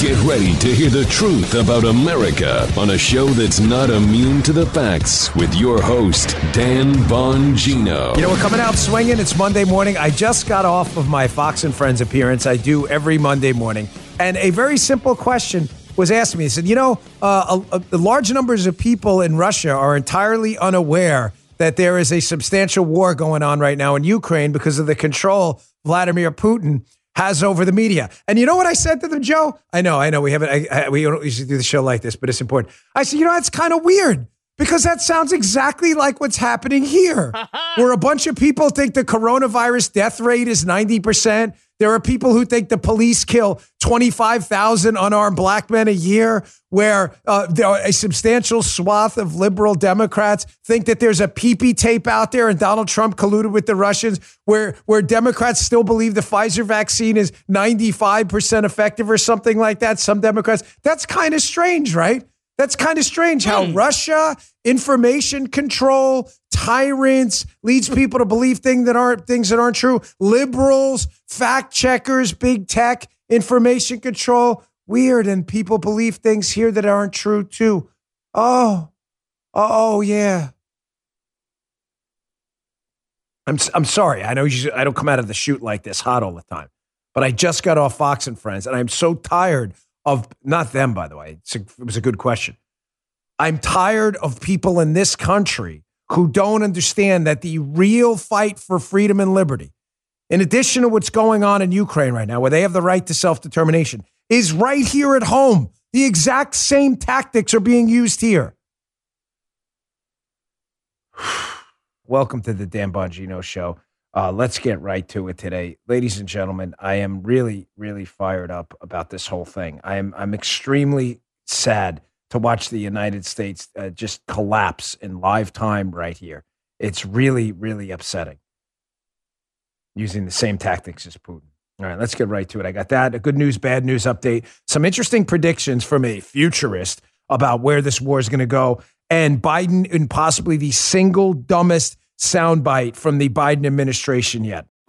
Get ready to hear the truth about America on a show that's not immune to the facts with your host, Dan Bongino. You know, we're coming out swinging. It's Monday morning. I just got off of my Fox and Friends appearance. I do every Monday morning. And a very simple question was asked me. He said, You know, uh, a, a, large numbers of people in Russia are entirely unaware that there is a substantial war going on right now in Ukraine because of the control Vladimir Putin has over the media. And you know what I said to them, Joe? I know, I know, we haven't, I, I, we don't usually do the show like this, but it's important. I said, you know, that's kind of weird because that sounds exactly like what's happening here, where a bunch of people think the coronavirus death rate is 90%. There are people who think the police kill 25,000 unarmed black men a year, where uh, a substantial swath of liberal Democrats think that there's a PP tape out there and Donald Trump colluded with the Russians, where, where Democrats still believe the Pfizer vaccine is 95% effective or something like that. Some Democrats, that's kind of strange, right? That's kind of strange how mm. Russia, information control, tyrants, leads people to believe things that aren't things that aren't true. Liberals, fact checkers, big tech, information control, weird, and people believe things here that aren't true too. Oh, oh yeah. I'm I'm sorry. I know you, I don't come out of the shoot like this hot all the time, but I just got off Fox and Friends, and I'm so tired of not them, by the way. A, it was a good question. I'm tired of people in this country who don't understand that the real fight for freedom and liberty, in addition to what's going on in Ukraine right now, where they have the right to self determination, is right here at home. The exact same tactics are being used here. Welcome to the Dan Bongino Show. Uh, let's get right to it today, ladies and gentlemen. I am really, really fired up about this whole thing. I am, I'm extremely sad to watch the United States uh, just collapse in live time right here. It's really, really upsetting. Using the same tactics as Putin. All right, let's get right to it. I got that. A good news, bad news update. Some interesting predictions from a futurist about where this war is going to go. And Biden in possibly the single dumbest soundbite from the Biden administration yet.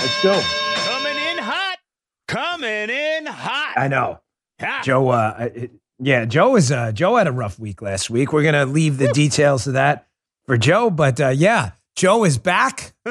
Let's go. Coming in hot. Coming in hot. I know. Joe, uh, it, yeah, Joe is uh, Joe had a rough week last week. We're gonna leave the details of that for Joe, but uh, yeah, Joe is back.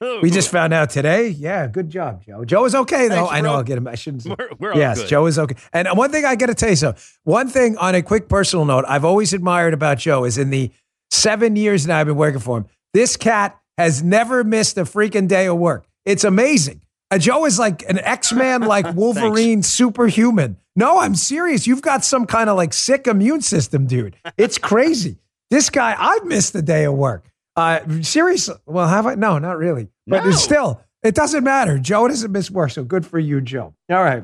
we just found out today. Yeah, good job, Joe. Joe is okay though. Thanks, I know. I'll get him. I shouldn't. Say. We're, we're yes, good. Joe is okay. And one thing I got to tell you, so one thing on a quick personal note, I've always admired about Joe is in the seven years now I've been working for him. This cat has never missed a freaking day of work. It's amazing. Uh, Joe is like an X Man, like Wolverine, superhuman. No, I'm serious. You've got some kind of like sick immune system, dude. It's crazy. this guy, I've missed a day of work. Uh, seriously. Well, have I? No, not really. But No. still, it doesn't matter. Joe doesn't miss work. So good for you, Joe. All right.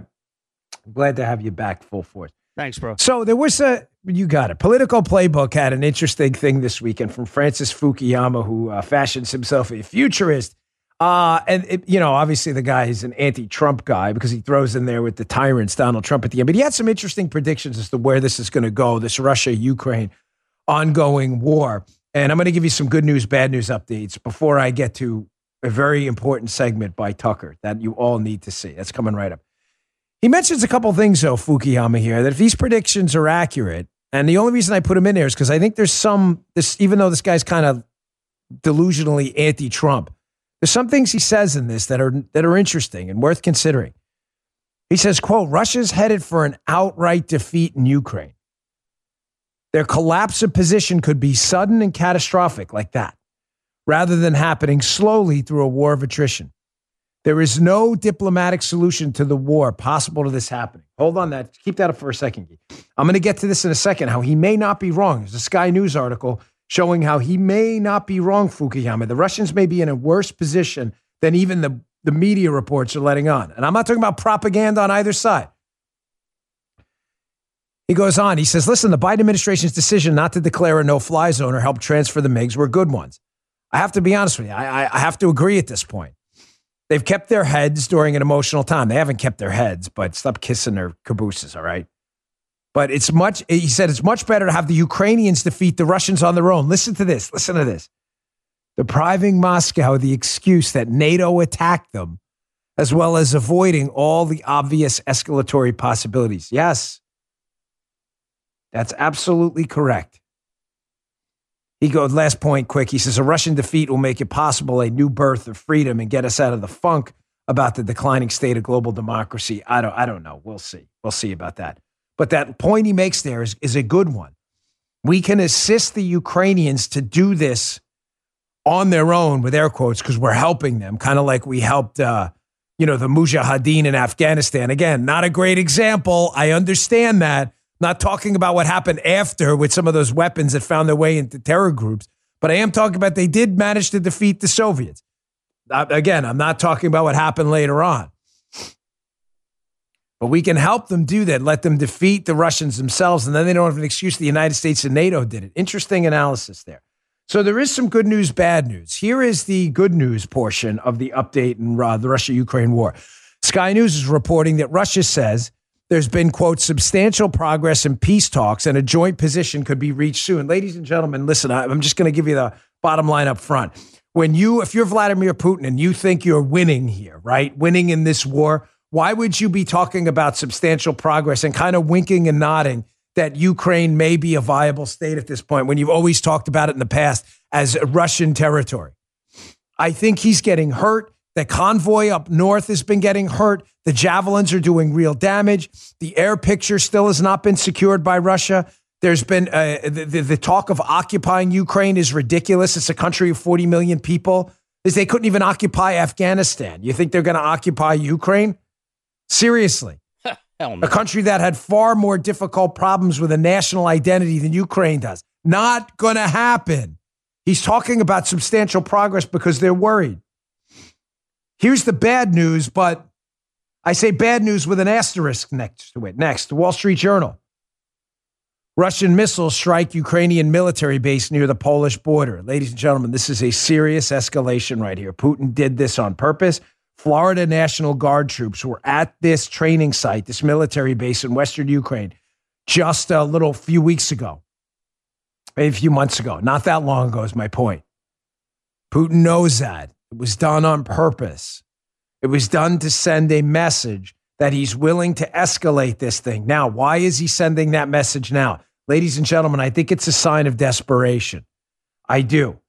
I'm glad to have you back full force. Thanks, bro. So there was a, you got it. Politico Playbook had an interesting thing this weekend from Francis Fukuyama, who uh, fashions himself a futurist. Uh, and, it, you know, obviously the guy is an anti Trump guy because he throws in there with the tyrants, Donald Trump at the end. But he had some interesting predictions as to where this is going to go, this Russia Ukraine ongoing war. And I'm going to give you some good news, bad news updates before I get to a very important segment by Tucker that you all need to see. That's coming right up. He mentions a couple things, though, Fukuyama here, that if these predictions are accurate, and the only reason I put him in there is because I think there's some, this, even though this guy's kind of delusionally anti Trump, there's some things he says in this that are, that are interesting and worth considering. He says, quote, Russia's headed for an outright defeat in Ukraine. Their collapse of position could be sudden and catastrophic like that, rather than happening slowly through a war of attrition. There is no diplomatic solution to the war possible to this happening. Hold on that. Keep that up for a second. I'm going to get to this in a second, how he may not be wrong. There's a Sky News article showing how he may not be wrong, Fukuyama. The Russians may be in a worse position than even the, the media reports are letting on. And I'm not talking about propaganda on either side. He goes on. He says, "Listen, the Biden administration's decision not to declare a no-fly zone or help transfer the MiGs were good ones. I have to be honest with you. I, I, I have to agree at this point. They've kept their heads during an emotional time. They haven't kept their heads, but stop kissing their cabooses, all right? But it's much, he said, it's much better to have the Ukrainians defeat the Russians on their own. Listen to this. Listen to this. Depriving Moscow the excuse that NATO attacked them, as well as avoiding all the obvious escalatory possibilities. Yes, that's absolutely correct. He goes, last point quick. He says, a Russian defeat will make it possible a new birth of freedom and get us out of the funk about the declining state of global democracy. I don't, I don't know. We'll see. We'll see about that. But that point he makes there is, is a good one. We can assist the Ukrainians to do this on their own, with air quotes, because we're helping them, kind of like we helped, uh, you know, the Mujahideen in Afghanistan. Again, not a great example. I understand that. Not talking about what happened after with some of those weapons that found their way into terror groups, but I am talking about they did manage to defeat the Soviets. Again, I'm not talking about what happened later on. But we can help them do that, let them defeat the Russians themselves, and then they don't have an excuse. The United States and NATO did it. Interesting analysis there. So there is some good news, bad news. Here is the good news portion of the update in uh, the Russia Ukraine war. Sky News is reporting that Russia says there's been, quote, substantial progress in peace talks and a joint position could be reached soon. Ladies and gentlemen, listen, I'm just going to give you the bottom line up front. When you, if you're Vladimir Putin and you think you're winning here, right, winning in this war, why would you be talking about substantial progress and kind of winking and nodding that Ukraine may be a viable state at this point when you've always talked about it in the past as Russian territory? I think he's getting hurt. The convoy up north has been getting hurt. The javelins are doing real damage. The air picture still has not been secured by Russia. There's been uh, the, the, the talk of occupying Ukraine is ridiculous. It's a country of 40 million people. They couldn't even occupy Afghanistan. You think they're going to occupy Ukraine? Seriously. No. A country that had far more difficult problems with a national identity than Ukraine does. Not going to happen. He's talking about substantial progress because they're worried. Here's the bad news, but I say bad news with an asterisk next to it. Next, the Wall Street Journal. Russian missiles strike Ukrainian military base near the Polish border. Ladies and gentlemen, this is a serious escalation right here. Putin did this on purpose. Florida National Guard troops were at this training site, this military base in Western Ukraine, just a little few weeks ago, maybe a few months ago. Not that long ago, is my point. Putin knows that. It was done on purpose. It was done to send a message that he's willing to escalate this thing. Now, why is he sending that message now? Ladies and gentlemen, I think it's a sign of desperation. I do.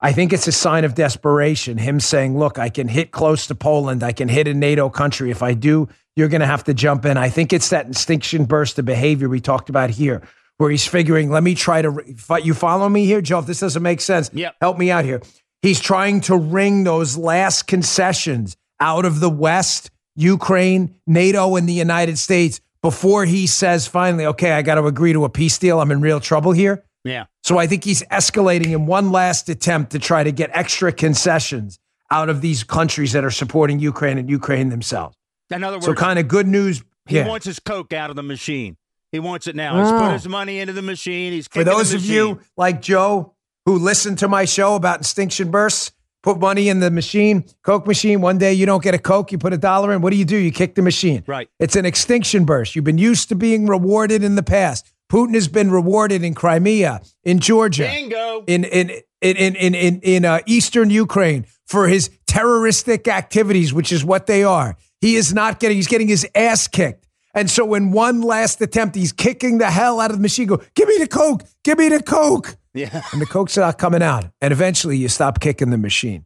I think it's a sign of desperation. Him saying, look, I can hit close to Poland. I can hit a NATO country. If I do, you're going to have to jump in. I think it's that extinction burst of behavior we talked about here, where he's figuring, let me try to, you follow me here, Joe? If this doesn't make sense, Yep. help me out here. He's trying to wring those last concessions out of the West, Ukraine, NATO, and the United States before he says finally, okay, I got to agree to a peace deal. I'm in real trouble here. Yeah. So I think he's escalating in one last attempt to try to get extra concessions out of these countries that are supporting Ukraine and Ukraine themselves. In other words, So kind of good news. he Yeah. wants his coke out of the machine. He wants it now. He's Oh. put ah. his money into the machine. He's For those of you like Joe who listen to my show about extinction bursts, put money in the machine, Coke machine. One day you don't get a Coke, you put a dollar in. What do you do? You kick the machine. Right. It's an extinction burst. You've been used to being rewarded in the past. Putin has been rewarded in Crimea, in Georgia, Bingo. in in in in in in, in uh, eastern Ukraine for his terroristic activities, which is what they are. He is not getting. He's getting his ass kicked. And so, in one last attempt, he's kicking the hell out of the machine. Go, give me the coke, give me the coke, Yeah. and the coke's not coming out. And eventually, you stop kicking the machine.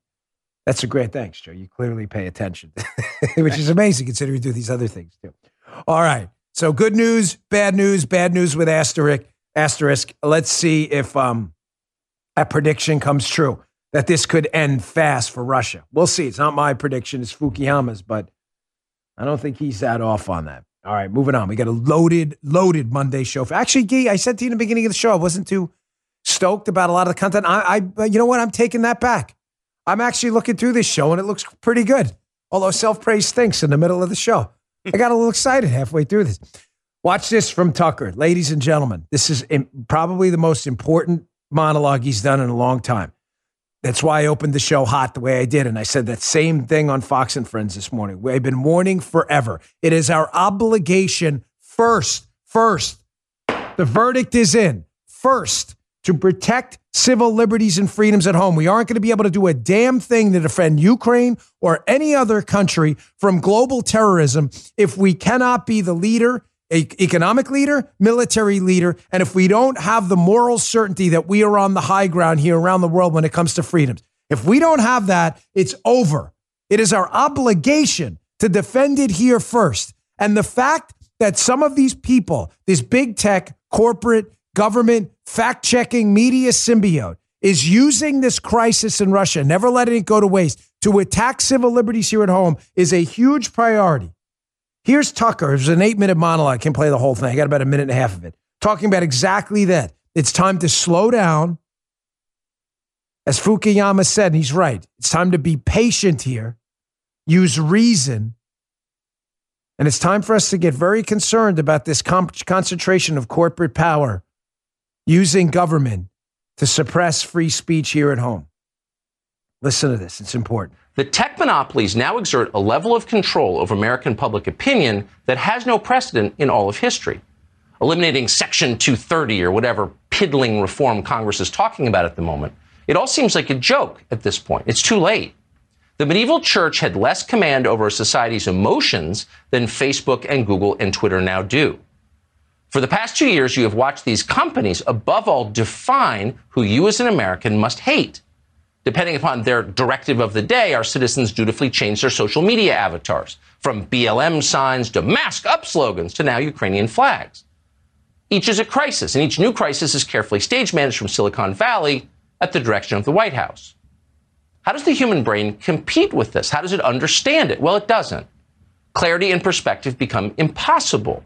That's a great thanks, Joe. You clearly pay attention, which is amazing considering you do these other things too. All right. So good news, bad news, bad news with asterisk. Asterisk. Let's see if um, that prediction comes true that this could end fast for Russia. We'll see. It's not my prediction; it's Fukuyama's, but I don't think he's that off on that. All right, moving on. We got a loaded, loaded Monday show. Actually, Gee, I said to you in the beginning of the show, I wasn't too stoked about a lot of the content. I, I, you know what? I'm taking that back. I'm actually looking through this show and it looks pretty good. Although self praise stinks in the middle of the show. I got a little excited halfway through this. Watch this from Tucker. Ladies and gentlemen, this is probably the most important monologue he's done in a long time. That's why I opened the show hot the way I did. And I said that same thing on Fox and Friends this morning. We've been warning forever. It is our obligation first, first. The verdict is in. First, to protect civil liberties and freedoms at home. We aren't going to be able to do a damn thing to defend Ukraine or any other country from global terrorism if we cannot be the leader, economic leader, military leader, and if we don't have the moral certainty that we are on the high ground here around the world when it comes to freedoms. If we don't have that, it's over. It is our obligation to defend it here first. And the fact that some of these people, this big tech, corporate, government, fact checking media symbiote is using this crisis in Russia, never letting it go to waste, to attack civil liberties here at home is a huge priority. Here's Tucker. It an eight minute monologue. I can play the whole thing. I got about a minute and a half of it. Talking about exactly that. It's time to slow down. As Fukuyama said, and he's right, it's time to be patient here, use reason. And it's time for us to get very concerned about this concentration of corporate power using government to suppress free speech here at home. Listen to this, it's important. The tech monopolies now exert a level of control over American public opinion that has no precedent in all of history. Eliminating Section 230 or whatever piddling reform Congress is talking about at the moment, it all seems like a joke at this point. It's too late. The medieval church had less command over a society's emotions than Facebook and Google and Twitter now do. For the past two years, you have watched these companies, above all, define who you as an American must hate. Depending upon their directive of the day, our citizens dutifully change their social media avatars, from BLM signs to mask up slogans to now Ukrainian flags. Each is a crisis, and each new crisis is carefully stage managed from Silicon Valley at the direction of the White House. How does the human brain compete with this? How does it understand it? Well, it doesn't. Clarity and perspective become impossible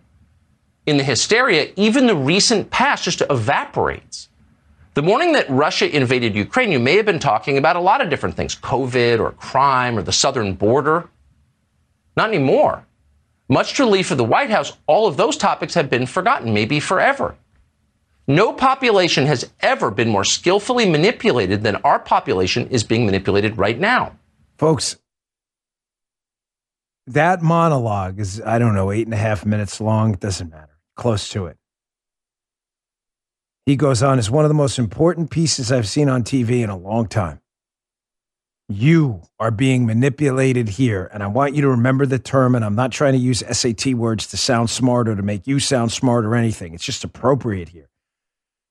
in the hysteria, even the recent past just evaporates. The morning that Russia invaded Ukraine, you may have been talking about a lot of different things COVID or crime or the southern border. Not anymore. Much to relief of the White House, all of those topics have been forgotten, maybe forever. No population has ever been more skillfully manipulated than our population is being manipulated right now. Folks, that monologue is, I don't know, eight and a half minutes long. It doesn't matter close to it. He goes on, it's one of the most important pieces I've seen on TV in a long time. You are being manipulated here. And I want you to remember the term. And I'm not trying to use SAT words to sound smart or to make you sound smart or anything. It's just appropriate here.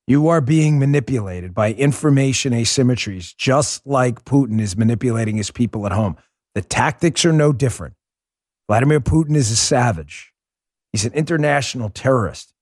You are being manipulated by information asymmetries, just like Putin is manipulating his people at home. The tactics are no different. Vladimir Putin is a savage. He's an international terrorist.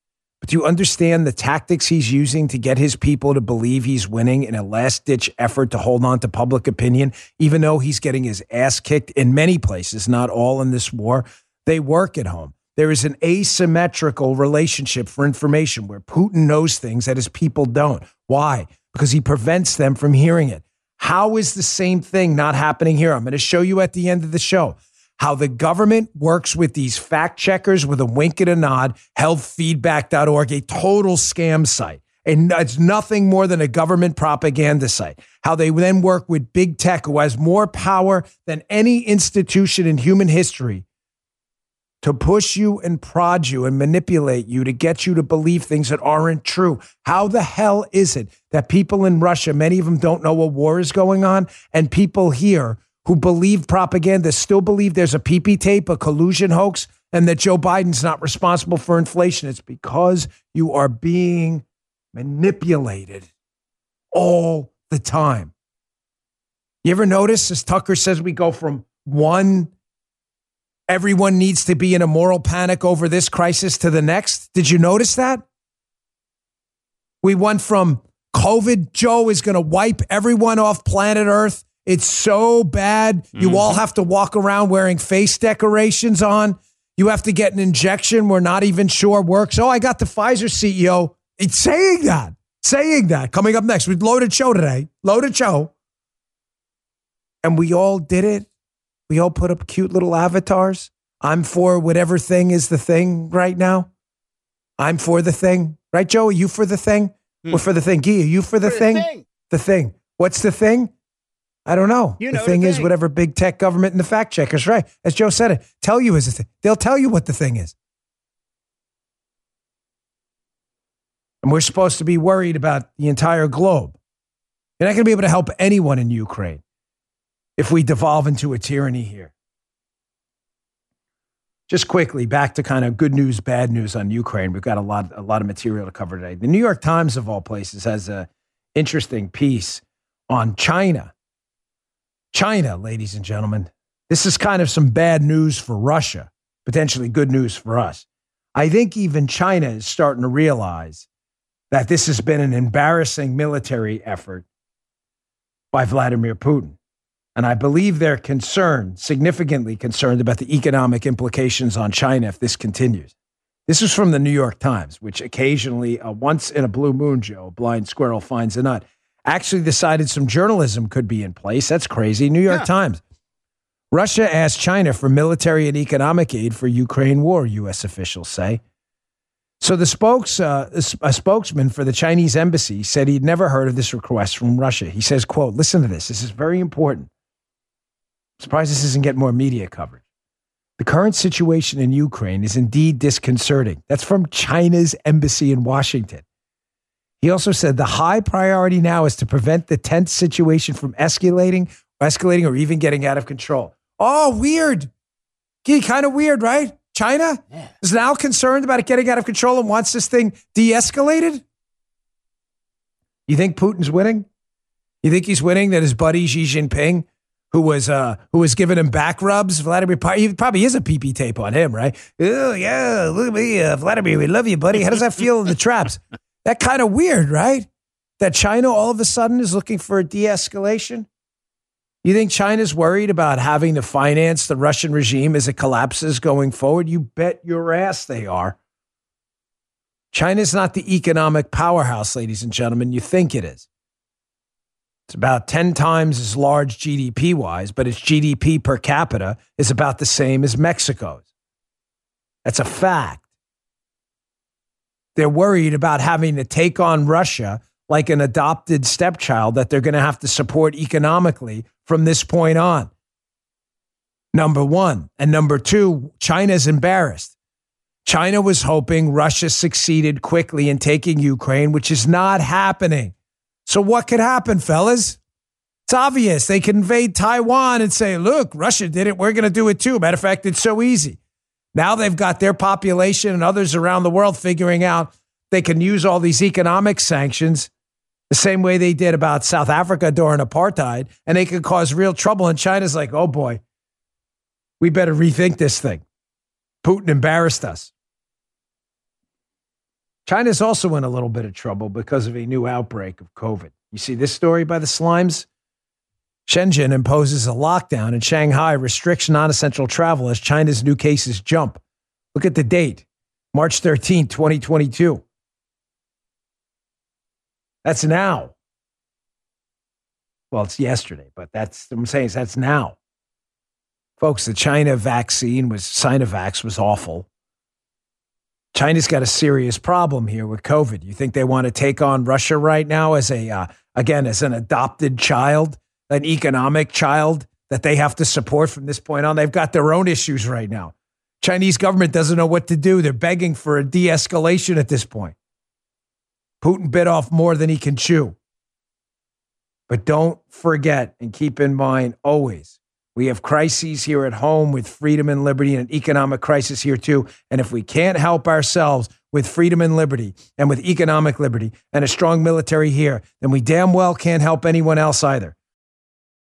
But do you understand the tactics he's using to get his people to believe he's winning in a last ditch effort to hold on to public opinion, even though he's getting his ass kicked in many places, not all in this war? They work at home. There is an asymmetrical relationship for information where Putin knows things that his people don't. Why? Because he prevents them from hearing it. How is the same thing not happening here? I'm going to show you at the end of the show how the government works with these fact checkers with a wink and a nod, healthfeedback.org, a total scam site. And it's nothing more than a government propaganda site. How they then work with big tech, who has more power than any institution in human history, to push you and prod you and manipulate you to get you to believe things that aren't true. How the hell is it that people in Russia, many of them don't know a war is going on, and people here who believe propaganda still believe there's a PP tape, a collusion hoax, and that Joe Biden's not responsible for inflation. It's because you are being manipulated all the time. You ever notice, as Tucker says, we go from one, everyone needs to be in a moral panic over this crisis to the next? Did you notice that? We went from COVID, Joe is going to wipe everyone off planet Earth it's so bad. You mm-hmm. all have to walk around wearing face decorations on. You have to get an injection we're not even sure works. Oh, I got the Pfizer CEO. It's saying that, saying that. Coming up next, we loaded show today, loaded show. And we all did it. We all put up cute little avatars. I'm for whatever thing is the thing right now. I'm for the thing, right, Joe? Are you for the thing? We're for the thing. Guy, are you for the For the thing? thing. The thing. What's the thing? I don't know. You the know the thing is thing. whatever big tech government and the fact checkers, right? As Joe said it, tell you is the thing. They'll tell you what the thing is. And we're supposed to be worried about the entire globe. You're not going to be able to help anyone in Ukraine if we devolve into a tyranny here. Just quickly, back to kind of good news, bad news on Ukraine. We've got a lot, a lot of material to cover today. The New York Times, of all places, has a interesting piece on China. China, ladies and gentlemen, this is kind of some bad news for Russia, potentially good news for us. I think even China is starting to realize that this has been an embarrassing military effort by Vladimir Putin. And I believe they're concerned, significantly concerned about the economic implications on China if this continues. This is from the New York Times, which occasionally, uh, once in a blue moon, Joe, blind squirrel finds a nut, actually decided some journalism could be in place. That's crazy. New York Yeah. Times. Russia asked China for military and economic aid for Ukraine war, U.S. officials say. So the spokes, uh, a spokesman for the Chinese embassy said he'd never heard of this request from Russia. He says, quote, listen to this. This is very important. Surprised this isn't getting more media coverage. The current situation in Ukraine is indeed disconcerting. That's from China's embassy in Washington. He also said the high priority now is to prevent the tense situation from escalating, escalating, or even getting out of control. Oh, weird. Gee, kind of weird, right? China is now concerned about it getting out of control and wants this thing de-escalated. You think Putin's winning? You think he's winning? That his buddy Xi Jinping, who was uh, who was giving him back rubs, Vladimir, he probably is a PP tape on him, right? Oh yeah, look at me, uh, Vladimir, we love you, buddy. How does that feel in the traps? That kind of weird, right? That China all of a sudden is looking for a de-escalation. You think China's worried about having to finance the Russian regime as it collapses going forward? You bet your ass they are. China's not the economic powerhouse, ladies and gentlemen, you think it is. It's about 10 times as large GDP wise, but its GDP per capita is about the same as Mexico's. That's a fact. They're worried about having to take on Russia like an adopted stepchild that they're going to have to support economically from this point on. Number one. And number two, China's embarrassed. China was hoping Russia succeeded quickly in taking Ukraine, which is not happening. So, what could happen, fellas? It's obvious. They can invade Taiwan and say, look, Russia did it. We're going to do it too. Matter of fact, it's so easy. Now they've got their population and others around the world figuring out they can use all these economic sanctions the same way they did about South Africa during apartheid, and they could cause real trouble. And China's like, oh boy, we better rethink this thing. Putin embarrassed us. China's also in a little bit of trouble because of a new outbreak of COVID. You see this story by the Slimes? Shenzhen imposes a lockdown and Shanghai, restricts non essential travel as China's new cases jump. Look at the date March 13, 2022. That's now. Well, it's yesterday, but that's I'm saying is that's now. Folks, the China vaccine was Sinovac was awful. China's got a serious problem here with COVID. You think they want to take on Russia right now as a uh, again as an adopted child, an economic child that they have to support from this point on? They've got their own issues right now. Chinese government doesn't know what to do. They're begging for a de-escalation at this point. Putin bit off more than he can chew. But don't forget and keep in mind always we have crises here at home with freedom and liberty and an economic crisis here too. And if we can't help ourselves with freedom and liberty and with economic liberty and a strong military here, then we damn well can't help anyone else either.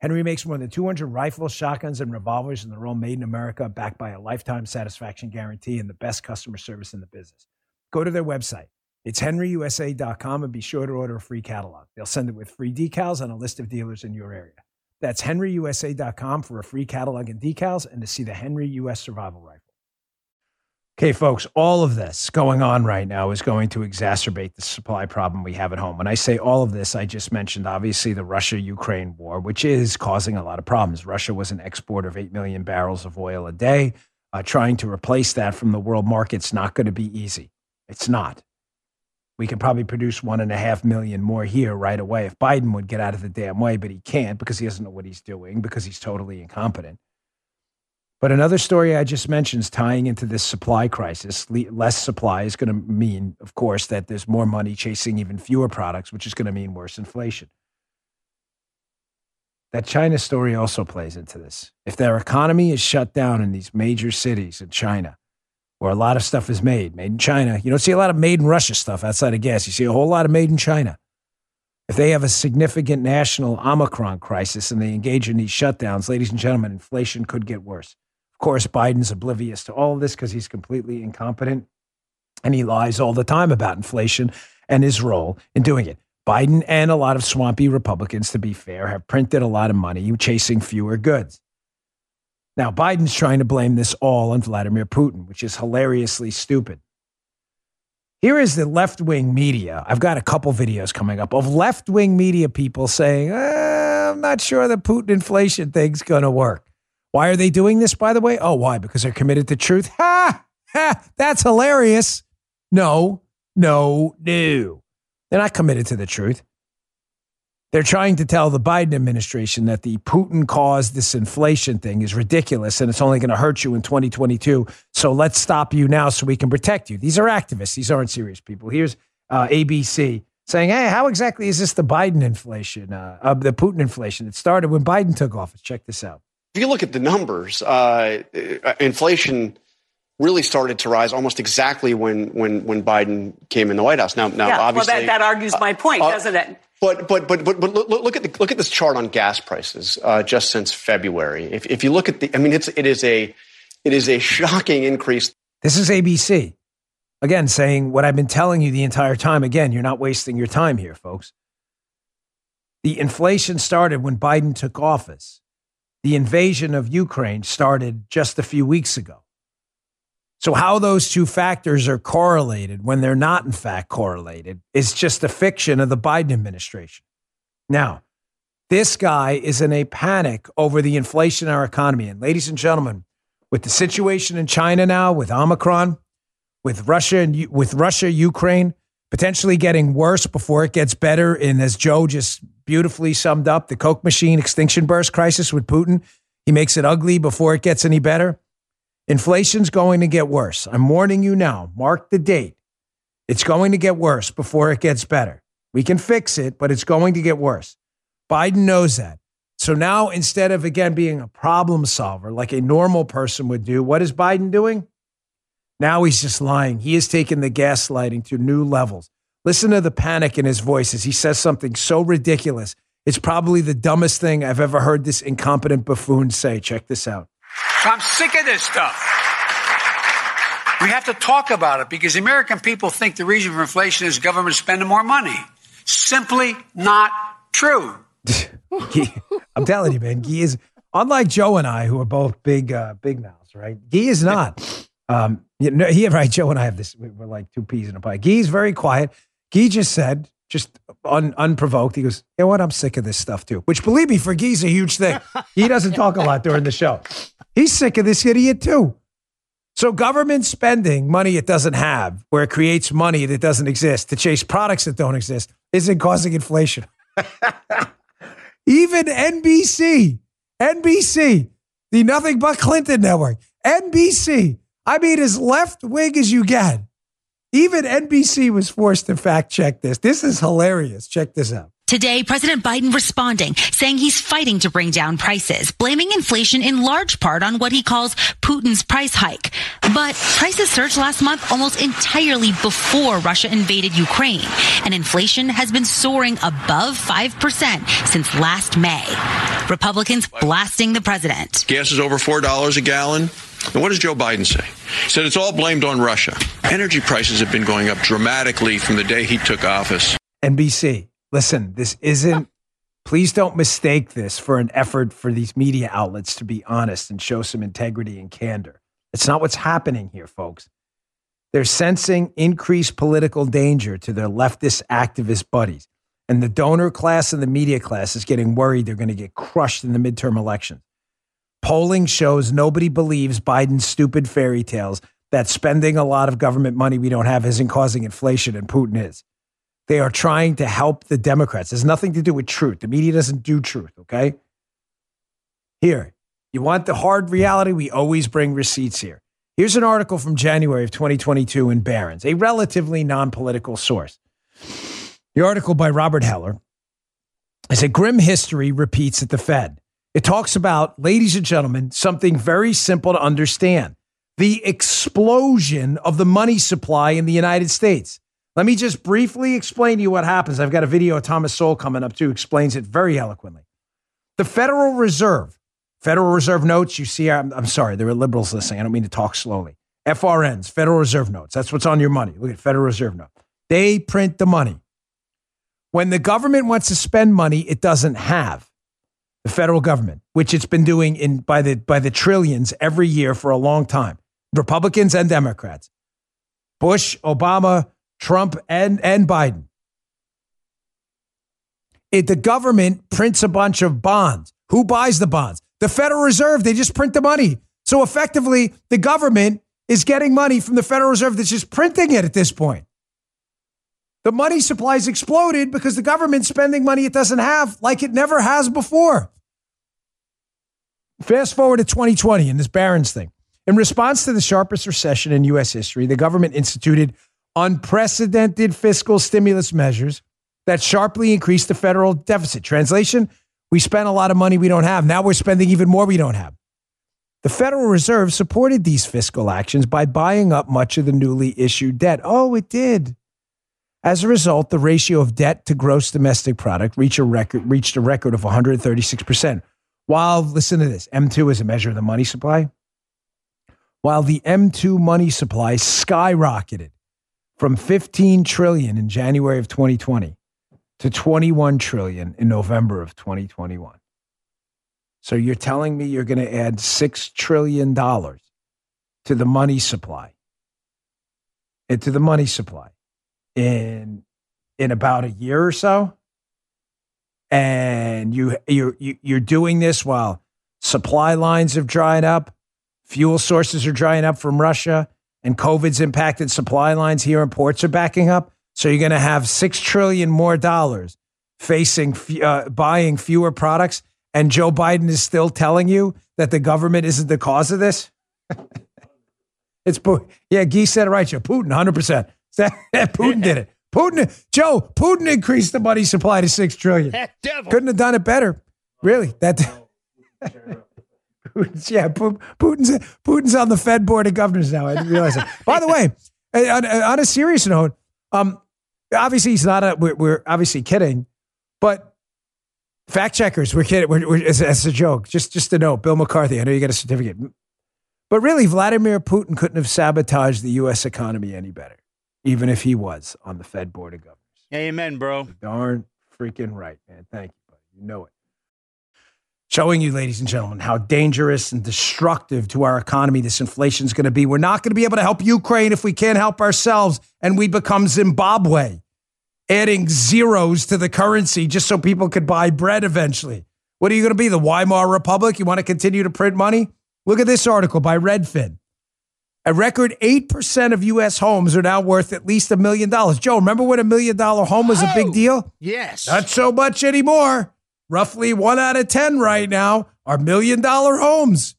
Henry makes more than 200 rifles, shotguns, and revolvers, in they're made in America, backed by a lifetime satisfaction guarantee and the best customer service in the business. Go to their website, It's henryusa.com and be sure to order a free catalog. They'll send it with free decals and a list of dealers in your area. That's henryusa.com for a free catalog and decals and to see the Henry US Survival Rifle. Okay, folks, all of this going on right now is going to exacerbate the supply problem we have at home. When I say all of this, I just mentioned obviously the Russia Ukraine war, which is causing a lot of problems. Russia was an exporter of 8 million barrels of oil a day. Uh, trying to replace that from the world market's not going to be easy. It's not. We could probably produce one and a half million more here right away if Biden would get out of the damn way, but he can't because he doesn't know what he's doing because he's totally incompetent. But another story I just mentioned is tying into this supply crisis. Less supply is going to mean, of course, that there's more money chasing even fewer products, which is going to mean worse inflation. That China story also plays into this. If their economy is shut down in these major cities in China, where a lot of stuff is made, made in China, you don't see a lot of made in Russia stuff outside of gas. You see a whole lot of made in China. If they have a significant national Omicron crisis and they engage in these shutdowns, ladies and gentlemen, inflation could get worse course, Biden's oblivious to all of this because he's completely incompetent and he lies all the time about inflation and his role in doing it. Biden and a lot of swampy Republicans, to be fair, have printed a lot of money chasing fewer goods. Now, Biden's trying to blame this all on Vladimir Putin, which is hilariously stupid. Here is the left wing media. I've got a couple videos coming up of left wing media people saying, eh, I'm not sure the Putin inflation thing's going to work. Why are they doing this, by the way? Oh, why? Because they're committed to truth? Ha! Ha! That's hilarious. No, no, no. They're not committed to the truth. They're trying to tell the Biden administration that the Putin caused this inflation thing is ridiculous and it's only going to hurt you in 2022. So let's stop you now so we can protect you. These are activists. These aren't serious people. Here's uh, ABC saying, hey, how exactly is this the Biden inflation, uh, uh, the Putin inflation? It started when Biden took office. Check this out. If you look at the numbers, uh, uh, inflation really started to rise almost exactly when when when Biden came in the White House. Now, now, yeah, obviously, well, that, that argues my point, uh, doesn't it? But but but but but look at the, look at this chart on gas prices uh, just since February. If if you look at the, I mean, it's it is a it is a shocking increase. This is ABC again saying what I've been telling you the entire time. Again, you're not wasting your time here, folks. The inflation started when Biden took office the invasion of Ukraine started just a few weeks ago. So, how those two factors are correlated when they're not, in fact, correlated is just a fiction of the Biden administration. Now, this guy is in a panic over the inflation in our economy. And, ladies and gentlemen, with the situation in China now, with Omicron, with Russia and with Russia, Ukraine potentially getting worse before it gets better, and as Joe just beautifully summed up the Coke machine extinction burst crisis with Putin. He makes it ugly before it gets any better. Inflation's going to get worse. I'm warning you now. Mark the date. It's going to get worse before it gets better. We can fix it, but it's going to get worse. Biden knows that. So now, instead of again being a problem solver like a normal person would do, what is Biden doing? Now he's just lying. He has taken the gaslighting to new levels. Listen to the panic in his voice as he says something so ridiculous. It's probably the dumbest thing I've ever heard this incompetent buffoon say. Check this out. I'm sick of this stuff. We have to talk about it because the American people think the reason for inflation is government spending more money. Simply not true. I'm telling you, man, Guy is unlike Joe and I, who are both big, uh, big mouths, right? Guy is not. Um, you know, he right. Joe and I have this. We're like two peas in a pie. Guy's very quiet. Guy just said, just un, unprovoked, he goes, you know what? I'm sick of this stuff too. Which, believe me, for Guy's a huge thing. He doesn't talk a lot during the show. He's sick of this idiot too. So, government spending money it doesn't have, where it creates money that doesn't exist to chase products that don't exist, isn't causing inflation. Even NBC, NBC, the Nothing But Clinton Network, NBC, I mean, as left wing as you get, even NBC was forced to fact check this. This is hilarious. Check this out. Today, President Biden responding, saying he's fighting to bring down prices, blaming inflation in large part on what he calls Putin's price hike. But prices surged last month almost entirely before Russia invaded Ukraine, and inflation has been soaring above 5% since last May. Republicans blasting the president. Gas is over $4 a gallon. And what does Joe Biden say? He said it's all blamed on Russia. Energy prices have been going up dramatically from the day he took office. NBC, listen, this isn't, please don't mistake this for an effort for these media outlets to be honest and show some integrity and candor. It's not what's happening here, folks. They're sensing increased political danger to their leftist activist buddies. And the donor class and the media class is getting worried they're going to get crushed in the midterm elections. Polling shows nobody believes Biden's stupid fairy tales that spending a lot of government money we don't have isn't causing inflation, and Putin is. They are trying to help the Democrats. There's nothing to do with truth. The media doesn't do truth, okay? Here, you want the hard reality? We always bring receipts here. Here's an article from January of 2022 in Barron's, a relatively non political source. The article by Robert Heller is a grim history repeats at the Fed. It talks about, ladies and gentlemen, something very simple to understand the explosion of the money supply in the United States. Let me just briefly explain to you what happens. I've got a video of Thomas Sowell coming up too, explains it very eloquently. The Federal Reserve, Federal Reserve notes, you see, I'm, I'm sorry, there are liberals listening. I don't mean to talk slowly. FRNs, Federal Reserve notes. That's what's on your money. Look at Federal Reserve note. They print the money. When the government wants to spend money it doesn't have, the federal government, which it's been doing in by the by the trillions every year for a long time, Republicans and Democrats, Bush, Obama, Trump, and and Biden. It, the government prints a bunch of bonds. Who buys the bonds? The Federal Reserve. They just print the money. So effectively, the government is getting money from the Federal Reserve that's just printing it at this point. The money supply's exploded because the government's spending money it doesn't have like it never has before. Fast forward to 2020 and this Barron's thing. In response to the sharpest recession in U.S. history, the government instituted unprecedented fiscal stimulus measures that sharply increased the federal deficit. Translation We spent a lot of money we don't have. Now we're spending even more we don't have. The Federal Reserve supported these fiscal actions by buying up much of the newly issued debt. Oh, it did. As a result, the ratio of debt to gross domestic product reached a record, reached a record of 136%. While, listen to this, M2 is a measure of the money supply. While the M2 money supply skyrocketed from 15 trillion in January of 2020 to 21 trillion in November of 2021. So you're telling me you're going to add 6 trillion dollars to the money supply. And to the money supply in in about a year or so and you you're you're doing this while supply lines have dried up fuel sources are drying up from Russia and covid's impacted supply lines here and ports are backing up so you're going to have 6 trillion more dollars facing uh, buying fewer products and Joe Biden is still telling you that the government isn't the cause of this it's yeah Guy said it right Joe Putin 100% Putin did it. Putin, Joe, Putin increased the money supply to six trillion. Couldn't have done it better. Really? That. Putin's, yeah, Putin's Putin's on the Fed board of governors now. I didn't realize that. By the way, on, on, a serious note, um, obviously he's not a. We're, we're obviously kidding, but fact checkers, we're kidding. We're, we're, it's, it's a joke. Just just to know, Bill McCarthy. I know you got a certificate, but really, Vladimir Putin couldn't have sabotaged the U.S. economy any better even if he was on the Fed Board of Governors. Amen, bro. Darn freaking right, man. Thank you, buddy. You know it. Showing you, ladies and gentlemen, how dangerous and destructive to our economy this inflation is going to be. We're not going to be able to help Ukraine if we can't help ourselves and we become Zimbabwe, adding zeros to the currency just so people could buy bread eventually. What are you going to be, the Weimar Republic? You want to continue to print money? Look at this article by Redfin. A record 8% of U.S. homes are now worth at least a million dollars. Joe, remember when a million dollar home was a big oh, deal? Yes. Not so much anymore. Roughly one out of 10 right now are million dollar homes.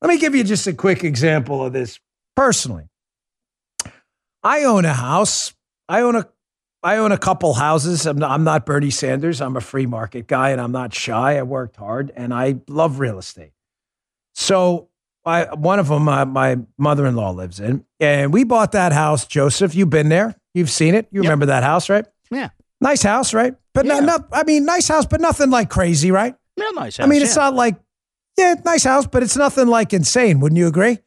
Let me give you just a quick example of this personally. I own a house. I own a I own a couple houses. I'm not, I'm not Bernie Sanders. I'm a free market guy and I'm not shy. I worked hard and I love real estate. So I, one of them, my, uh, my mother-in-law lives in, and we bought that house. Joseph, you've been there. You've seen it. You remember that house, right? Yeah. Nice house, right? But yeah. not, I mean, nice house, but nothing like crazy, right? Yeah, nice house. I mean, it's yeah. not like, yeah, nice house, but it's nothing like insane. Wouldn't you agree?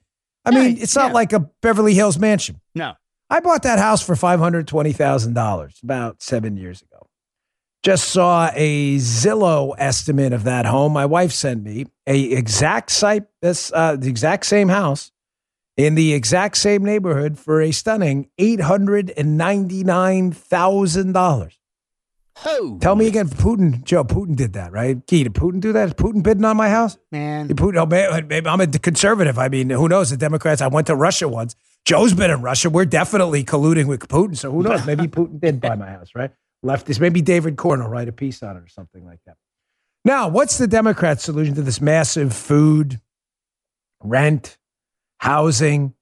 I yeah, mean, it's not like a Beverly Hills mansion. No. I bought that house for $520,000 about seven years ago. Just saw a Zillow estimate of that home. My wife sent me a exact site, this, uh, the exact same house in the exact same neighborhood for a stunning $899,000. Ho. Tell me again, Putin, Joe, Putin did that, right? Key, did Putin do that? Putin bidding on my house? Man. Did Putin, oh, uh, maybe I'm a conservative. I mean, who knows? The Democrats, I went to Russia once. Joe's been in Russia. We're definitely colluding with Putin. So who knows? Maybe Putin did buy my house, right? Leftists, maybe David Corn will write a piece on it or something like that. Now, what's the Democrat solution to this massive food, rent, housing,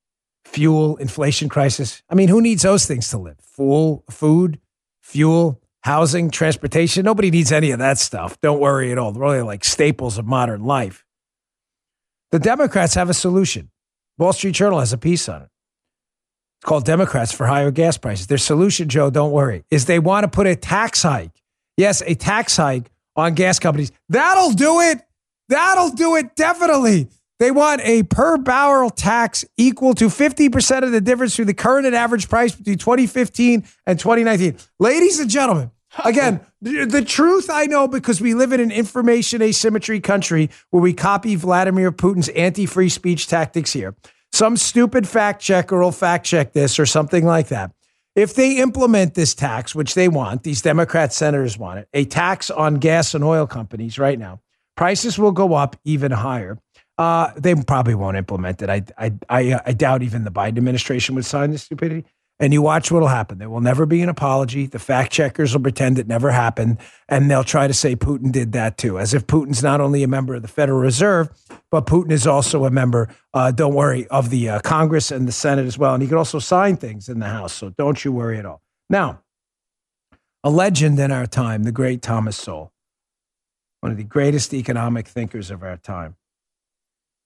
fuel, inflation crisis? I mean, who needs those things to live? Fuel, food, fuel, housing, transportation. Nobody needs any of that stuff. Don't worry at all. They're really like staples of modern life. The Democrats have a solution. Wall Street Journal has a piece on it. It's called Democrats for Higher Gas Prices. Their solution, Joe, don't worry, is they want to put a tax hike. Yes, a tax hike on gas companies. That'll do it. That'll do it, definitely. They want a per barrel tax equal to 50% of the difference between the current and average price between 2015 and 2019. Ladies and gentlemen, again, the, the truth I know because we live in an information asymmetry country where we copy Vladimir Putin's anti free speech tactics here. Some stupid fact checker will fact check this or something like that. If they implement this tax, which they want, these Democrat senators want it, a tax on gas and oil companies right now, prices will go up even higher. Uh, they probably won't implement it. I, I, I, I doubt even the Biden administration would sign this stupidity. And you watch what'll happen. There will never be an apology. The fact checkers will pretend it never happened, and they'll try to say Putin did that too, as if Putin's not only a member of the Federal Reserve, but Putin is also a member. Uh, don't worry of the uh, Congress and the Senate as well, and he could also sign things in the House. So don't you worry at all. Now, a legend in our time, the great Thomas Sowell, one of the greatest economic thinkers of our time.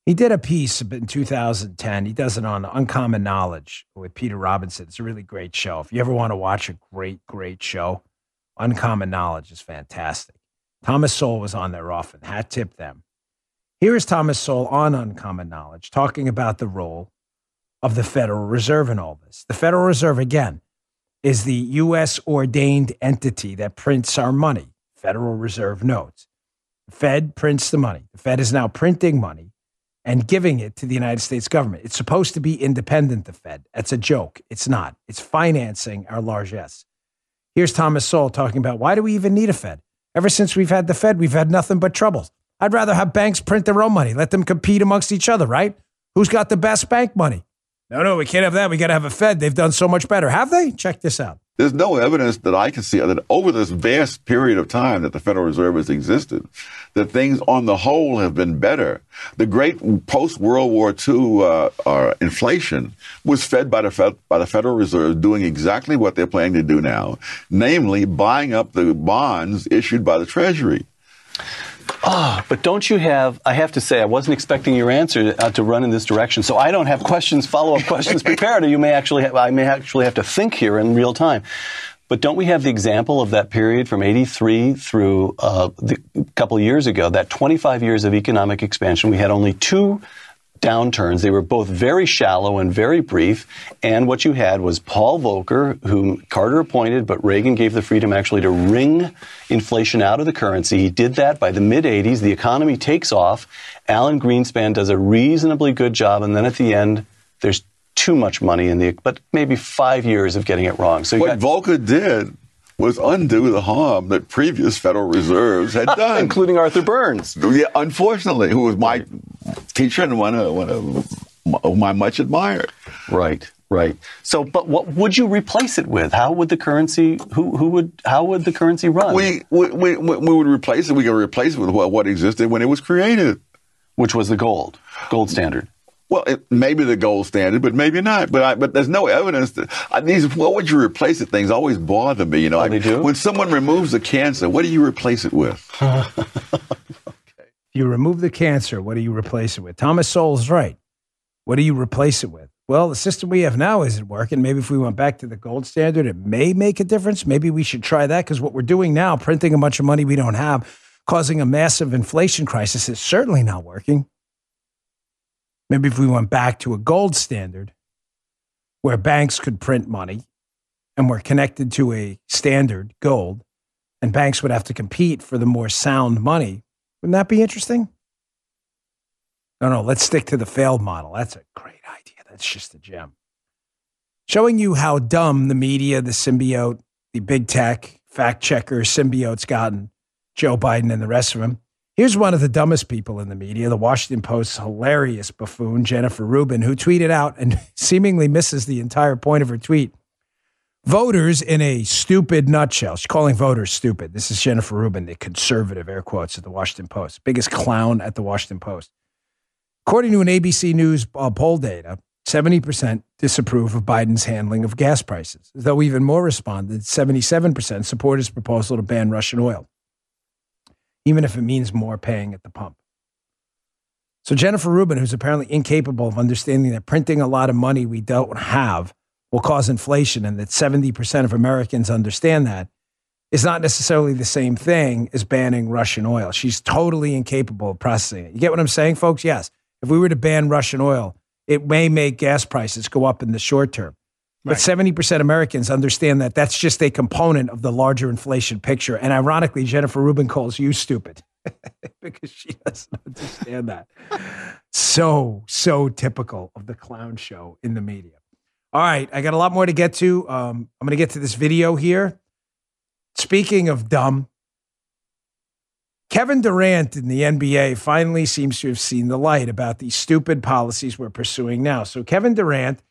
He did a piece in 2010. He does it on Uncommon Knowledge with Peter Robinson. It's a really great show. If you ever want to watch a great, great show, Uncommon Knowledge is fantastic. Thomas Sowell was on there often. Hat tip them. Here is Thomas Sowell on Uncommon Knowledge talking about the role of the Federal Reserve in all this. The Federal Reserve, again, is the U.S. ordained entity that prints our money, Federal Reserve notes. The Fed prints the money. The Fed is now printing money and giving it to the United States government. It's supposed to be independent, the Fed. That's a joke. It's not. It's financing our largesse. Here's Thomas Sowell talking about why do we even need a Fed? Ever since we've had the Fed, we've had nothing but troubles. I'd rather have banks print their own money, let them compete amongst each other, right? Who's got the best bank money? No, no, we can't have that. We got to have a Fed. They've done so much better. Have they? Check this out. There's no evidence that I can see that over this vast period of time that the Federal Reserve has existed, that things on the whole have been better. The great post World War II uh, uh, inflation was fed by the Fed, by the Federal Reserve doing exactly what they're planning to do now, namely buying up the bonds issued by the Treasury. Ah, but don't you have? I have to say, I wasn't expecting your answer uh, to run in this direction, so I don't have questions, follow-up questions prepared, or you may actually, have, I may actually have to think here in real time. But don't we have the example of that period from '83 through uh, the couple of years ago? That 25 years of economic expansion, we had only two downturns. They were both very shallow and very brief. And what you had was Paul Volcker, whom Carter appointed, but Reagan gave the freedom actually to wring inflation out of the currency. He did that by the mid 80s. The economy takes off. Alan Greenspan does a reasonably good job. And then at the end, there's too much money in the, but maybe five years of getting it wrong. So you what got, Volcker did was undo the harm that previous Federal Reserves had done, including Arthur Burns. Yeah, unfortunately, who was my teacher and one of, one of whom I much admired. Right, right. So, but what would you replace it with? How would the currency? Who, who would? How would the currency run? We, we, we, we would replace it. We could replace it with what, what existed when it was created. Which was the gold, gold standard. Well, it may be the gold standard, but maybe not. But I, but there's no evidence that uh, these. What would you replace it? Things always bother me. You know, Oh, do? when someone removes a cancer, what do you replace it with? If you remove the cancer, what do you replace it with? Thomas Sowell's right. What do you replace it with? Well, the system we have now isn't working. Maybe if we went back to the gold standard, it may make a difference. Maybe we should try that because what we're doing now, printing a bunch of money we don't have, causing a massive inflation crisis, is certainly not working. Maybe if we went back to a gold standard where banks could print money and were connected to a standard gold, and banks would have to compete for the more sound money, wouldn't that be interesting? No, no, let's stick to the failed model. That's a great idea. That's just a gem. Showing you how dumb the media, the symbiote, the big tech, fact checker, symbiote's gotten, Joe Biden and the rest of them. Here's one of the dumbest people in the media, the Washington Post's hilarious buffoon, Jennifer Rubin, who tweeted out and seemingly misses the entire point of her tweet. Voters in a stupid nutshell. She's calling voters stupid. This is Jennifer Rubin, the conservative, air quotes, at the Washington Post, biggest clown at the Washington Post. According to an ABC News uh, poll data, 70% disapprove of Biden's handling of gas prices, though even more responded, 77% support his proposal to ban Russian oil, even if it means more paying at the pump. So Jennifer Rubin, who's apparently incapable of understanding that printing a lot of money we don't have will cause inflation and that 70% of Americans understand that, is not necessarily the same thing as banning Russian oil. She's totally incapable of processing it. You get what I'm saying, folks? Yes. If we were to ban Russian oil, it may make gas prices go up in the short term. But 70% Americans understand that that's just a component of the larger inflation picture. And ironically, Jennifer Rubin calls you stupid because she doesn't understand that. So, so typical of the clown show in the media. All right, I got a lot more to get to. Um, I'm going to get to this video here. Speaking of dumb, Kevin Durant in the NBA finally seems to have seen the light about these stupid policies we're pursuing now. So Kevin Durant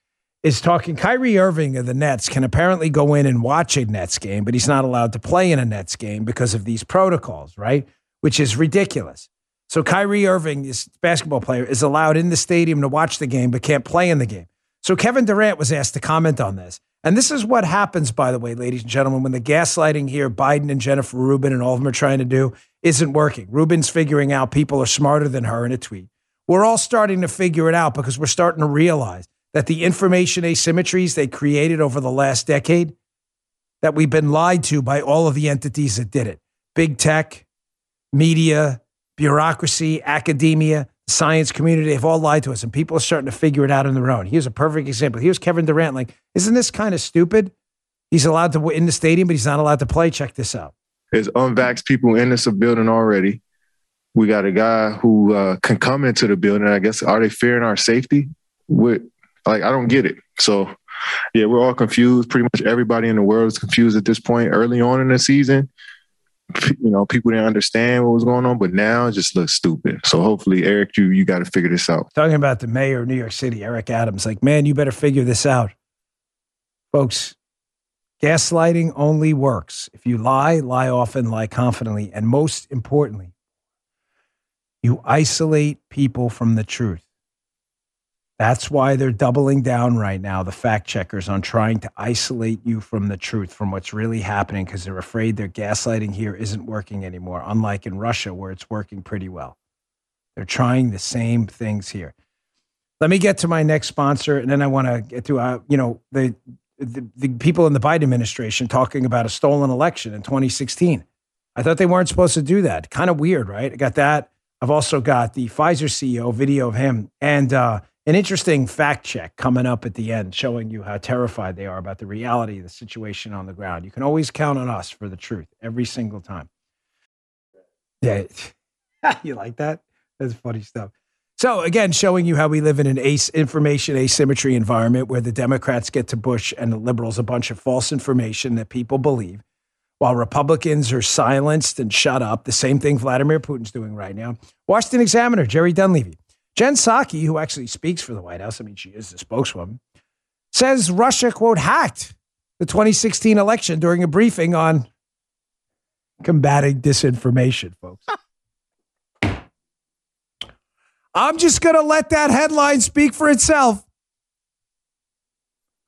is talking. Kyrie Irving of the Nets can apparently go in and watch a Nets game, but he's not allowed to play in a Nets game because of these protocols, right? Which is ridiculous. So Kyrie Irving, this basketball player, is allowed in the stadium to watch the game, but can't play in the game. So Kevin Durant was asked to comment on this. And this is what happens, by the way, ladies and gentlemen, when the gaslighting here, Biden and Jennifer Rubin and all of them are trying to do, isn't working. Rubin's figuring out people are smarter than her in a tweet. We're all starting to figure it out because we're starting to realize that the information asymmetries they created over the last decade, that we've been lied to by all of the entities that did it big tech, media, bureaucracy, academia, science community, they've all lied to us, and people are starting to figure it out on their own. Here's a perfect example. Here's Kevin Durant. Like, isn't this kind of stupid? He's allowed to in the stadium, but he's not allowed to play. Check this out. There's unvaxxed people in this building already. We got a guy who uh, can come into the building. I guess are they fearing our safety? With like, I don't get it. So, yeah, we're all confused. Pretty much everybody in the world is confused at this point. Early on in the season, you know, people didn't understand what was going on, but now it just looks stupid. So hopefully, Eric, you you got to figure this out. Talking about the mayor of New York City, Eric Adams, like, man, you better figure this out. Folks, gaslighting only works if you lie, lie often, lie confidently, and most importantly, you isolate people from the truth. That's why they're doubling down right now, the fact checkers, on trying to isolate you from the truth, from what's really happening, because they're afraid their gaslighting here isn't working anymore, unlike in Russia, where it's working pretty well. They're trying the same things here. Let me get to my next sponsor, and then I want to get to uh, you know the, the the people in the Biden administration talking about a stolen election in 2016. I thought they weren't supposed to do that. Kind of weird, right? I got that. I've also got the Pfizer CEO video of him and uh, an interesting fact check coming up at the end, showing you how terrified they are about the reality of the situation on the ground. You can always count on us for the truth every single time. Yeah, you like that? That's funny stuff. So again, showing you how we live in an ace information asymmetry environment where the Democrats get to Bush and the liberals a bunch of false information that people believe, while Republicans are silenced and shut up. The same thing Vladimir Putin's doing right now. Washington Examiner, Jerry Dunleavy. Jen Psaki, who actually speaks for the White House, I mean, she is the spokeswoman, says Russia, quote, hacked the 2016 election during a briefing on combating disinformation, folks. I'm just going to let that headline speak for itself.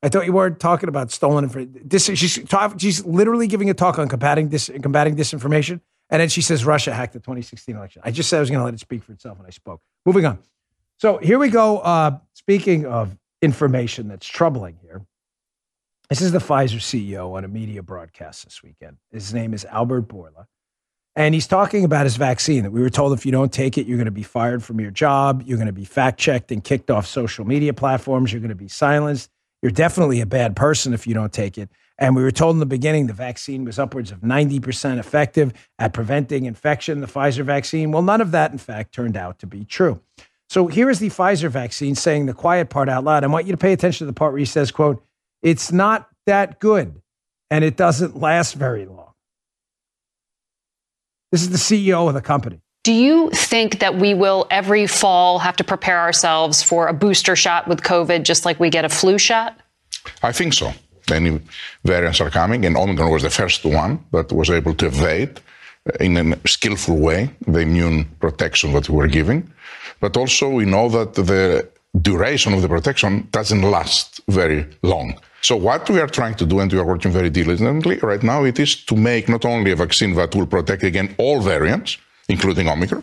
I thought you weren't talking about stolen information. She's, talk, she's literally giving a talk on combating, dis- combating disinformation. And then she says Russia hacked the 2016 election. I just said I was going to let it speak for itself when I spoke. Moving on. So here we go. Uh, speaking of information that's troubling here, this is the Pfizer CEO on a media broadcast this weekend. His name is Albert Bourla. And he's talking about his vaccine that we were told if you don't take it, you're going to be fired from your job. You're going to be fact checked and kicked off social media platforms. You're going to be silenced. You're definitely a bad person if you don't take it. And we were told in the beginning the vaccine was upwards of 90% effective at preventing infection, the Pfizer vaccine. Well, none of that, in fact, turned out to be true. So here is the Pfizer vaccine saying the quiet part out loud. I want you to pay attention to the part where he says, quote, it's not that good and it doesn't last very long. This is the CEO of the company. Do you think that we will every fall have to prepare ourselves for a booster shot with COVID just like we get a flu shot? I think so. Many variants are coming, and Omicron was the first one that was able to evade in a skillful way the immune protection that we were giving. But also, we know that the duration of the protection doesn't last very long. So what we are trying to do, and we are working very diligently right now, it is to make not only a vaccine that will protect against all variants, including Omicron,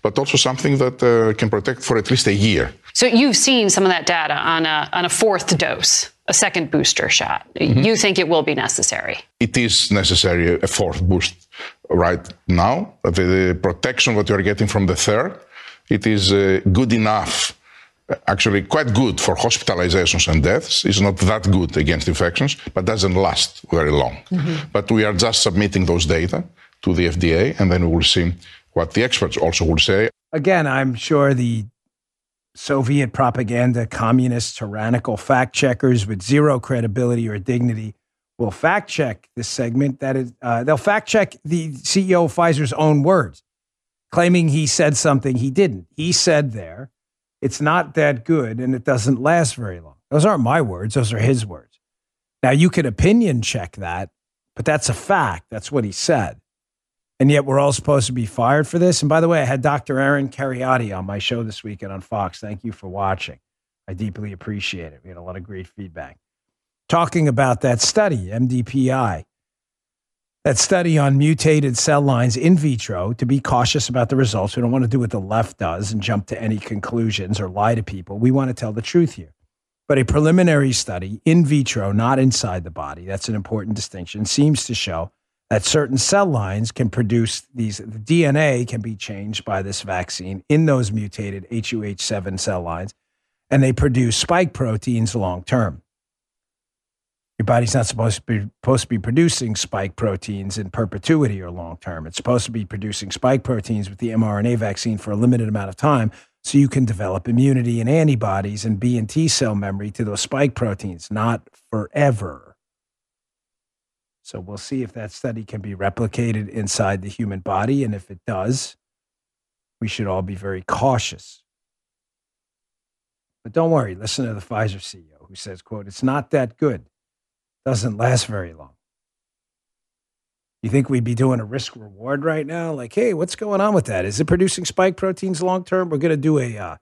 but also something that uh, can protect for at least a year. So you've seen some of that data on a, on a fourth dose, a second booster shot. Mm-hmm. You think it will be necessary? It is necessary, a fourth boost right now. The, the protection that you are getting from the third, it is uh, good enough actually quite good for hospitalizations and deaths. It's not that good against infections, but doesn't last very long. Mm-hmm. But we are just submitting those data to the FDA, and then we will see what the experts also will say. Again, I'm sure the Soviet propaganda, communist, tyrannical fact checkers with zero credibility or dignity will fact check this segment. That is, uh, they'll fact check the CEO of Pfizer's own words, claiming he said something he didn't. He said there it's not that good and it doesn't last very long. Those aren't my words, those are his words. Now, you could opinion check that, but that's a fact. That's what he said. And yet, we're all supposed to be fired for this. And by the way, I had Dr. Aaron Kheriaty on my show this weekend on Fox. Thank you for watching. I deeply appreciate it. We had a lot of great feedback. Talking about that study, MDPI, that study on mutated cell lines in vitro to be cautious about the results. We don't want to do what the left does and jump to any conclusions or lie to people. We want to tell the truth here. But a preliminary study in vitro, not inside the body, that's an important distinction, seems to show that certain cell lines can produce these, the DNA can be changed by this vaccine in those mutated HUH7 cell lines, and they produce spike proteins long term. Your body's not supposed to be supposed to be producing spike proteins in perpetuity or long term. It's supposed to be producing spike proteins with the mRNA vaccine for a limited amount of time so you can develop immunity and antibodies and B and T cell memory to those spike proteins, not forever. So we'll see if that study can be replicated inside the human body. And if it does, we should all be very cautious. But don't worry, listen to the Pfizer CEO who says, quote, it's not that good doesn't last very long. You think we'd be doing a risk reward right now? Like, hey, what's going on with that? Is it producing spike proteins long term? We're going to do a uh,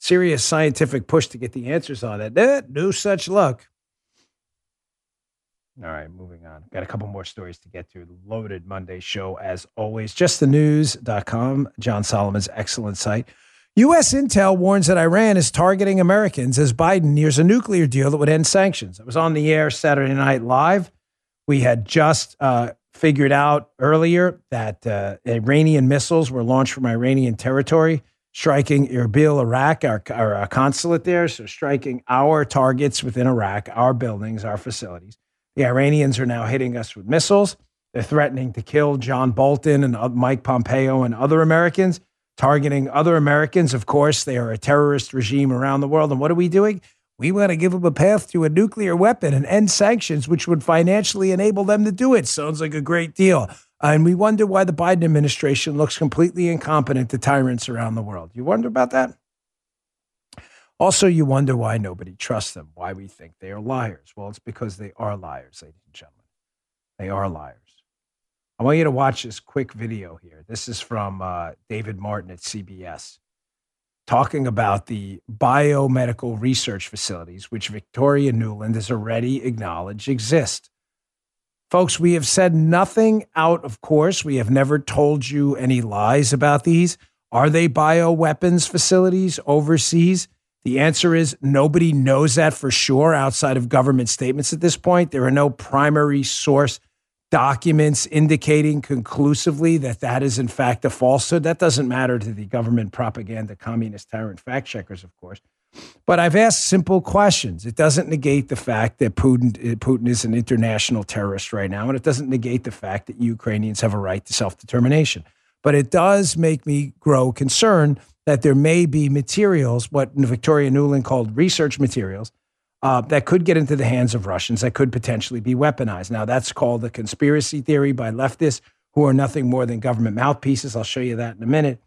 serious scientific push to get the answers on it. Eh, no such luck. All right, moving on. Got a couple more stories to get to. Loaded Monday show, as always. JustTheNews.com, John Solomon's excellent site. U.S. intel warns that Iran is targeting Americans as Biden nears a nuclear deal that would end sanctions. I was on the air Saturday Night Live. We had just uh, figured out earlier that uh, Iranian missiles were launched from Iranian territory, striking Erbil, Iraq, our, our, our consulate there. So, striking our targets within Iraq, our buildings, our facilities. The Iranians are now hitting us with missiles. They're threatening to kill John Bolton and uh, Mike Pompeo and other Americans targeting other Americans. Of course, they are a terrorist regime around the world. And what are we doing? We want to give them a path to a nuclear weapon and end sanctions, which would financially enable them to do it. Sounds like a great deal. And we wonder why the Biden administration looks completely incompetent to tyrants around the world. You wonder about that? Also, you wonder why nobody trusts them, why we think they are liars. Well, it's because they are liars, ladies and gentlemen. They are liars. I want you to watch this quick video here. This is from uh, David Martin at CBS. talking about the biomedical research facilities, which Victoria Nuland has already acknowledged exist. Folks, we have said nothing out of course. We have never told you any lies about these. Are they bioweapons facilities overseas? The answer is nobody knows that for sure outside of government statements at this point. There are no primary source documents indicating conclusively that that is in fact a falsehood. That doesn't matter to the government propaganda, communist tyrant fact checkers, of course. But I've asked simple questions. It doesn't negate the fact that Putin, uh, Putin is an international terrorist right now, and it doesn't negate the fact that Ukrainians have a right to self determination. But it does make me grow concerned that there may be materials, what Victoria Nuland called research materials, uh, that could get into the hands of Russians that could potentially be weaponized. Now, that's called a conspiracy theory by leftists who are nothing more than government mouthpieces. I'll show you that in a minute.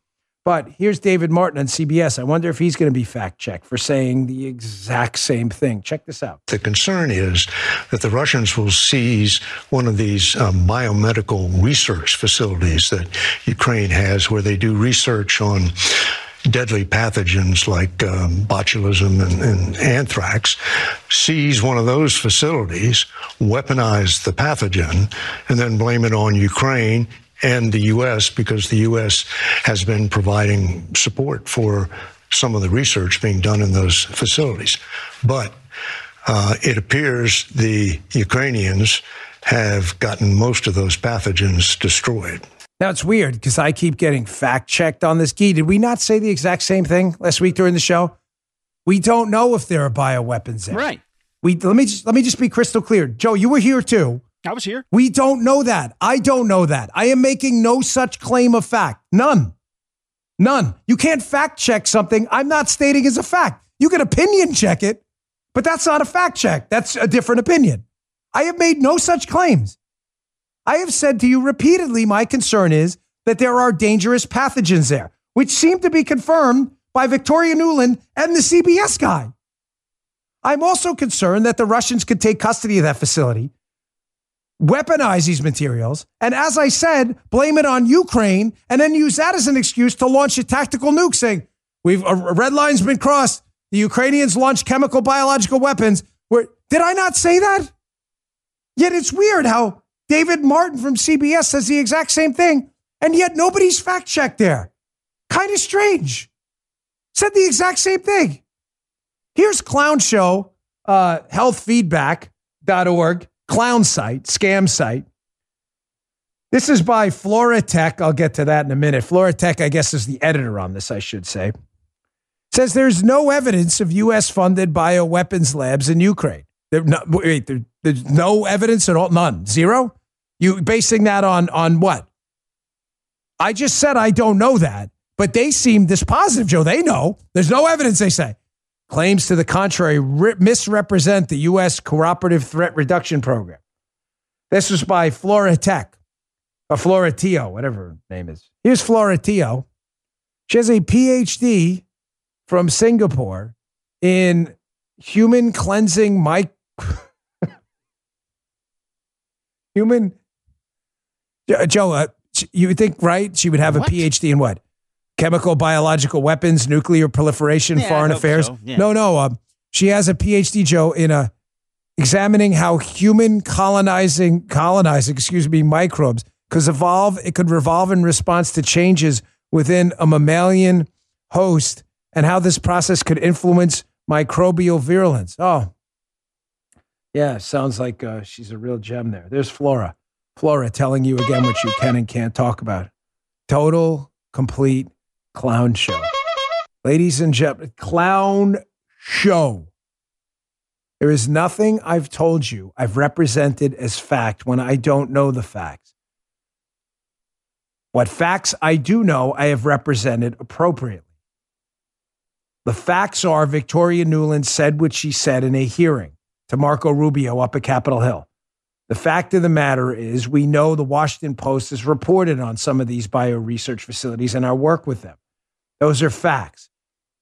But here's David Martin on CBS. I wonder if he's going to be fact checked for saying the exact same thing. Check this out. The concern is that the Russians will seize one of these um, biomedical research facilities that Ukraine has where they do research on deadly pathogens like um, botulism and, and, anthrax, seize one of those facilities, weaponize the pathogen, and then blame it on Ukraine and the U.S. because the U.S. has been providing support for some of the research being done in those facilities. But uh, it appears the Ukrainians have gotten most of those pathogens destroyed. Now it's weird because I keep getting fact checked on this. Gee, did we not say the exact same thing last week during the show? We don't know if there are bioweapons there. Right. We let me just, let me just be crystal clear. Joe, you were here too. I was here. We don't know that. I don't know that. I am making no such claim of fact. None. None. You can't fact check something I'm not stating as a fact. You can opinion check it, but that's not a fact check. That's a different opinion. I have made no such claims. I have said to you repeatedly, my concern is that there are dangerous pathogens there, which seem to be confirmed by Victoria Nuland and the CBS guy. I'm also concerned that the Russians could take custody of that facility, weaponize these materials, and as I said, blame it on Ukraine, and then use that as an excuse to launch a tactical nuke, saying, We've a red line's been crossed. The Ukrainians launched chemical biological weapons. Where, did I not say that? Yet it's weird how David Martin from CBS says the exact same thing, and yet nobody's fact checked there. Kind of strange. Said the exact same thing. Here's Clown Show, uh, healthfeedback.org, clown site, scam site. This is by Floratech. I'll get to that in a minute. Floratech, I guess, is the editor on this, I should say. Says there's no evidence of U.S. funded bioweapons labs in Ukraine. There, no, wait, there, there's no evidence at all? None? Zero? You basing that on on what? I just said I don't know that, but they seem dispositive, Joe. They know. There's no evidence, they say. Claims to the contrary re- misrepresent the U.S. Cooperative Threat Reduction Program. This was by Flora Tech, or Floratio, whatever her name is. Here's Flora Teoh. She has a PhD from Singapore in human cleansing mic. human Joe, uh, you would think right? She would have a PhD in what? Chemical, biological weapons, nuclear proliferation, Yeah, foreign affairs. so, yeah. No, no. Um, she has a PhD, Joe, in a examining how human colonizing colonizing, excuse me, microbes could evolve. It could revolve in response to changes within a mammalian host, and how this process could influence microbial virulence. Oh, yeah, sounds like uh, she's a real gem there. There's Flora. Flora telling you again what you can and can't talk about. Total, complete clown show. Ladies and gentlemen, clown show. There is nothing I've told you I've represented as fact when I don't know the facts. What facts I do know, I have represented appropriately. The facts are Victoria Nuland said what she said in a hearing to Marco Rubio up at Capitol Hill. The fact of the matter is, we know the Washington Post has reported on some of these bio research facilities and our work with them. Those are facts.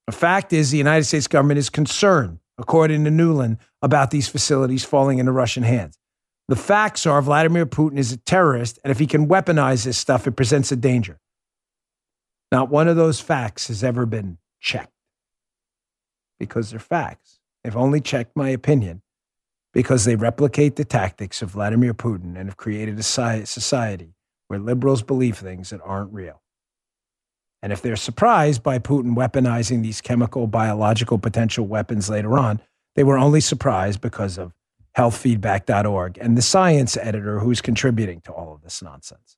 The fact is, the United States government is concerned, according to Nuland, about these facilities falling into Russian hands. The facts are Vladimir Putin is a terrorist, and if he can weaponize this stuff, it presents a danger. Not one of those facts has ever been checked because they're facts. They've only checked my opinion because they replicate the tactics of Vladimir Putin and have created a society where liberals believe things that aren't real. And if they're surprised by Putin weaponizing these chemical, biological potential weapons later on, they were only surprised because of healthfeedback.org and the science editor who's contributing to all of this nonsense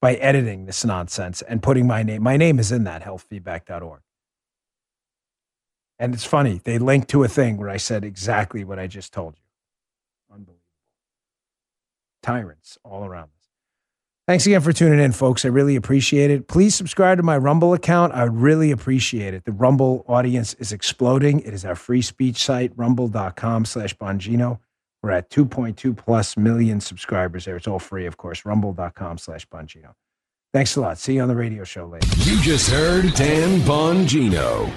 by editing this nonsense and putting my name. My name is in that healthfeedback.org. And it's funny, they linked to a thing where I said exactly what I just told you. Unbelievable. Tyrants all around us. Thanks again for tuning in, folks. I really appreciate it. Please subscribe to my Rumble account. I really appreciate it. The Rumble audience is exploding. It is our free speech site, rumble.com slash Bongino. We're at 2.2 plus million subscribers there. It's all free, of course. Rumble.com slash Bongino. Thanks a lot. See you on the radio show later. You just heard Dan Bongino.